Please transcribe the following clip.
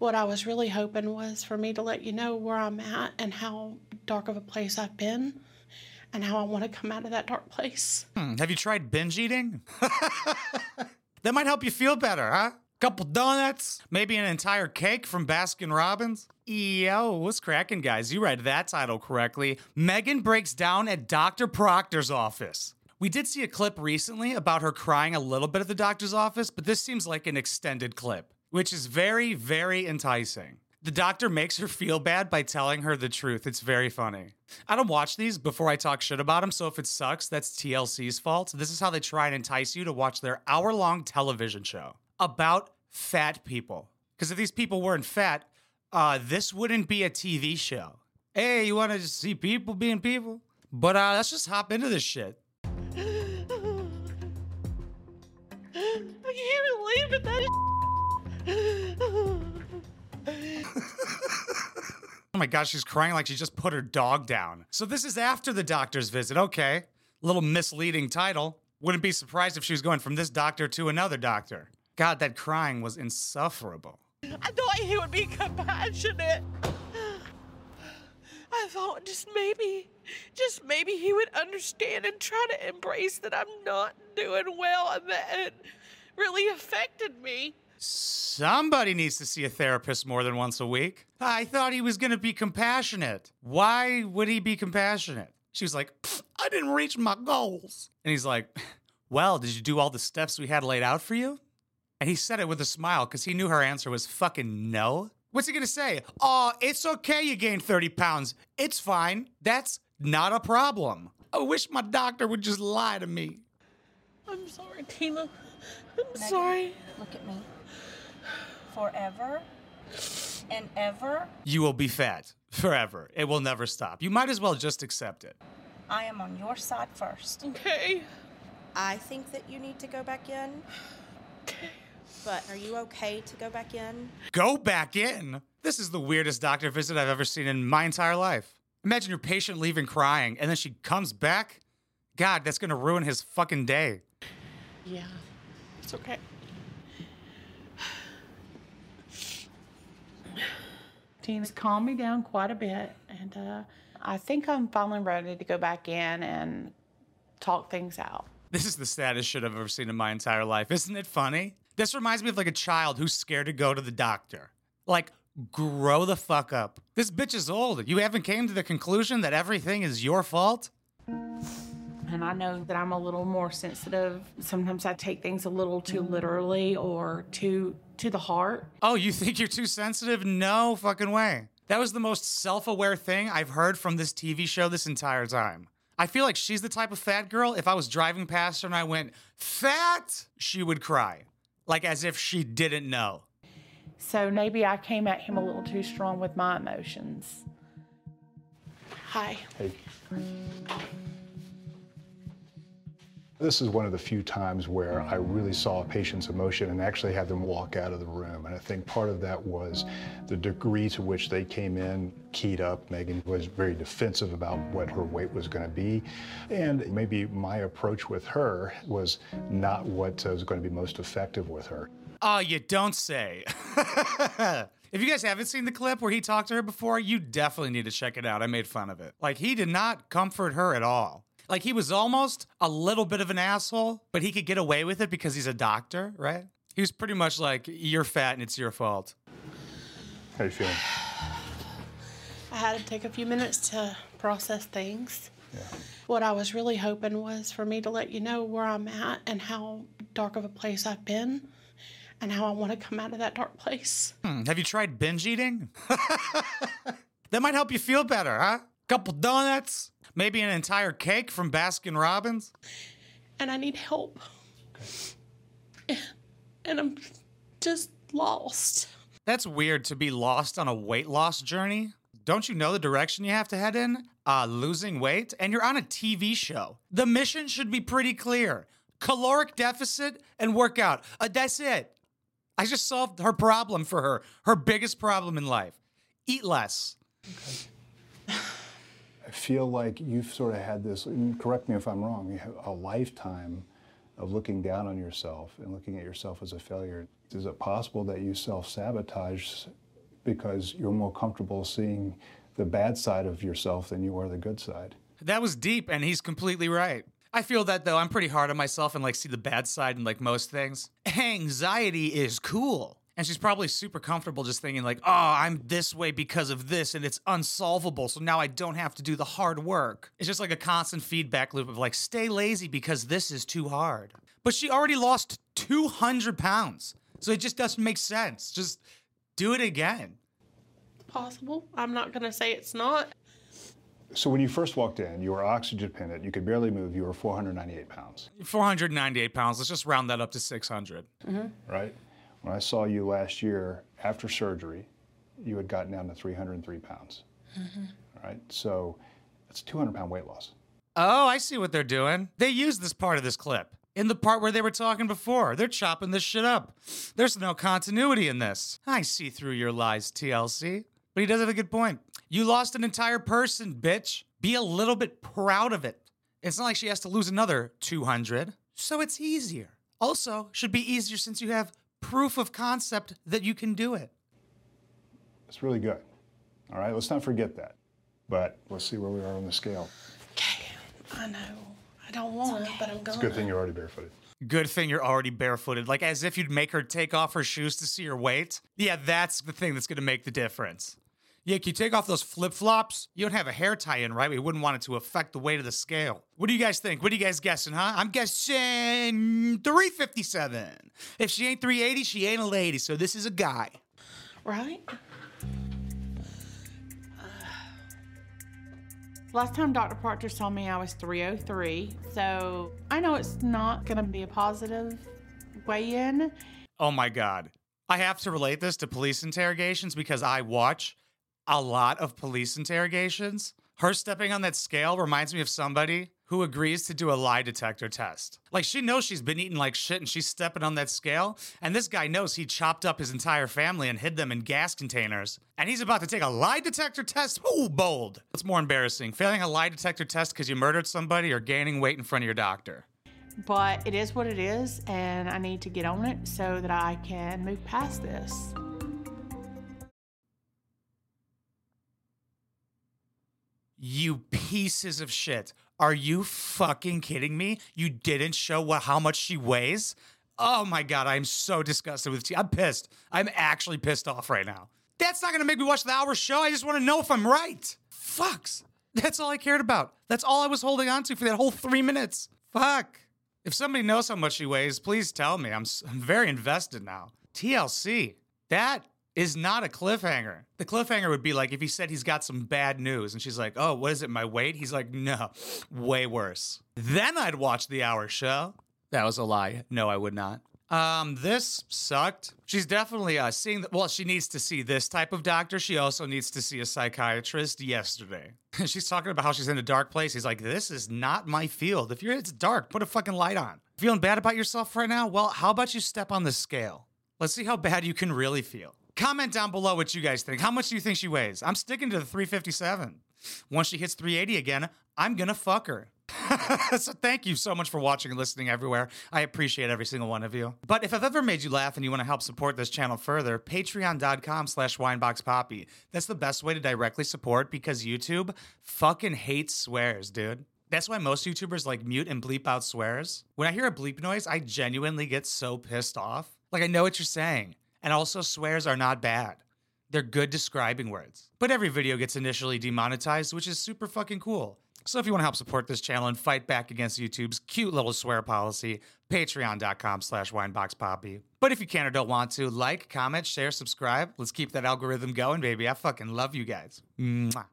What I was really hoping was for me to let you know where I'm at and how dark of a place I've been and how I want to come out of that dark place. Hmm, have you tried binge eating? that might help you feel better, huh? Couple donuts, maybe an entire cake from Baskin Robbins. Yo, what's cracking, guys? You read that title correctly. Meghan breaks down at Dr. Procter's office. We did see a clip recently about her crying a little bit at the doctor's office, but this seems like an extended clip, which is very, very enticing. The doctor makes her feel bad by telling her the truth. It's very funny. I don't watch these before I talk shit about them, so if it sucks, that's TLC's fault. This is how they try and entice you to watch their hour long television show about fat people. Because if these people weren't fat, uh, this wouldn't be a TV show. Hey, you want to see people being people? But uh, let's just hop into this shit. I can't believe it. That Oh my gosh, she's crying like she just put her dog down. So this is after the doctor's visit. Okay. Little misleading title. Wouldn't be surprised if she was going from this doctor to another doctor. God, that crying was insufferable. I thought he would be compassionate. I thought just maybe, just maybe he would understand and try to embrace that I'm not doing well and that it really affected me. Somebody needs to see a therapist more than once a week. I thought he was going to be compassionate. Why would he be compassionate? She was like, I didn't reach my goals. And he's like, Well, did you do all the steps we had laid out for you? And he said it with a smile because he knew her answer was fucking no. What's he gonna say? Oh, it's okay you gained 30 pounds. It's fine. That's not a problem. I wish my doctor would just lie to me. I'm sorry, Tina. I'm sorry. Look at me. Forever and ever, You will be fat forever. It will never stop. You might as well just accept it. I am on your side first. Okay. I think that you need to go back in. Okay. But are you okay to go back in? Go back in. This is the weirdest doctor visit I've ever seen in my entire life. Imagine your patient leaving crying and then she comes back. God, that's gonna ruin his fucking day. Yeah, it's okay. Tina's calmed me down quite a bit, and uh, I think I'm finally ready to go back in and talk things out. This is the saddest shit I've ever seen in my entire life. Isn't it funny? This reminds me of like a child who's scared to go to the doctor. Like, grow the fuck up. This bitch is old. You haven't came to the conclusion that everything is your fault? And I know that I'm a little more sensitive. Sometimes I take things a little too mm. literally or too to the heart. Oh, you think you're too sensitive? No fucking way. That was the most self aware thing I've heard from this TV show this entire time. I feel like she's the type of fat girl, if I was driving past her and I went, fat, she would cry. Like as if she didn't know. So maybe I came at him a little too strong with my emotions. Hi. Hey. This is one of the few times where I really saw a patient's emotion and actually had them walk out of the room. And I think part of that was the degree to which they came in keyed up. Meghan was very defensive about what her weight was going to be. And maybe my approach with her was not what was going to be most effective with her. Oh, you don't say. if you guys haven't seen the clip where he talked to her before, you definitely need to check it out. I made fun of it. Like, he did not comfort her at all. Like, he was almost a little bit of an asshole, but he could get away with it because he's a doctor, right? He was pretty much like, You're fat and it's your fault. How you feeling? I had to take a few minutes to process things. What I was really hoping was for me to let you know where I'm at and how dark of a place I've been and how I want to come out of that dark place. Hmm, have you tried binge eating? that might help you feel better, huh? Couple donuts, maybe an entire cake from Baskin Robbins. And I need help. And I'm just lost. That's weird to be lost on a weight loss journey. Don't you know the direction you have to head in? Uh, losing weight? And you're on a TV show. The mission should be pretty clear caloric deficit and workout. Uh, that's it. I just solved her problem for her, her biggest problem in life. Eat less. I feel like you've sort of had this, and correct me if I'm wrong, you have a lifetime of looking down on yourself and looking at yourself as a failure. Is it possible that you self sabotage because you're more comfortable seeing the bad side of yourself than you are the good side. That was deep, and he's completely right. I feel that though, I'm pretty hard on myself and like see the bad side in like most things. Anxiety is cool. And she's probably super comfortable just thinking, like, oh, I'm this way because of this and it's unsolvable. So now I don't have to do the hard work. It's just like a constant feedback loop of like, stay lazy because this is too hard. But she already lost 200 pounds. So it just doesn't make sense. Just do it again. Possible. I'm not going to say it's not. So when you first walked in, you were oxygen dependent. You could barely move. You were 498 pounds. 498 pounds. Let's just round that up to 600. Mm-hmm. Right? When I saw you last year after surgery, you had gotten down to 303 pounds. Mm-hmm. Right? So that's 200 pound weight loss. Oh, I see what they're doing. They used this part of this clip. In the part where they were talking before, they're chopping this shit up. There's no continuity in this. I see through your lies, TLC. But he does have a good point. You lost an entire person, bitch. Be a little bit proud of it. It's not like she has to lose another 200, so it's easier. Also, should be easier since you have proof of concept that you can do it. It's really good. All right, let's not forget that. But let's see where we are on the scale. Okay. I know. I don't want it, but I'm going It's a good thing you're already barefooted. Good thing you're already barefooted, like as if you'd make her take off her shoes to see her weight. Yeah, that's the thing that's gonna make the difference. Yeah, can you take off those flip flops? You don't have a hair tie in, right? We wouldn't want it to affect the weight of the scale. What do you guys think? What are you guys guessing, huh? I'm guessing 357. If she ain't 380, she ain't a lady, so this is a guy. Right? Uh, last time Dr. Procter saw me, I was 303. So I know it's not going to be a positive weigh in. Oh my God. I have to relate this to police interrogations because I watch a lot of police interrogations. Her stepping on that scale reminds me of somebody who agrees to do a lie detector test. Like she knows she's been eating like shit and she's stepping on that scale. And this guy knows he chopped up his entire family and hid them in gas containers. And he's about to take a lie detector test. Ooh, bold. What's more embarrassing, failing a lie detector test because you murdered somebody or gaining weight in front of your doctor? But it is what it is, and I need to get on it so that I can move past this. You pieces of shit. Are you fucking kidding me? You didn't show what how much she weighs? Oh my god, I'm so disgusted with you. I'm pissed. I'm actually pissed off right now. That's not gonna make me watch the hour show. I just want to know if I'm right. Fucks. That's all I cared about. That's all I was holding on to for that whole three minutes. Fuck. If somebody knows how much she weighs, please tell me. I'm, I'm very invested now. TLC. That is not a cliffhanger. The cliffhanger would be like if he said he's got some bad news and she's like, oh, what is it, my weight? He's like, no, way worse. Then I'd watch the hour show. That was a lie. No, I would not. Um, this sucked. She's definitely uh, seeing. The, well, she needs to see this type of doctor. She also needs to see a psychiatrist yesterday. she's talking about how she's in a dark place. He's like, "This is not my field. If you're, it's dark. Put a fucking light on. Feeling bad about yourself right now? Well, how about you step on the scale? Let's see how bad you can really feel. Comment down below what you guys think. How much do you think she weighs? I'm sticking to the 357. Once she hits 380 again, I'm gonna fuck her. so thank you so much for watching and listening everywhere. I appreciate every single one of you. But if I've ever made you laugh and you want to help support this channel further, patreon.com slash wineboxpoppy. That's the best way to directly support because YouTube fucking hates swears, dude. That's why most YouTubers like mute and bleep out swears. When I hear a bleep noise, I genuinely get so pissed off. Like I know what you're saying. And also swears are not bad. They're good describing words. But every video gets initially demonetized, which is super fucking cool. So if you want to help support this channel and fight back against YouTube's cute little swear policy, patreon.com slash wineboxpoppy. But if you can or don't want to, like, comment, share, subscribe. Let's keep that algorithm going, baby. I fucking love you guys. Mwah.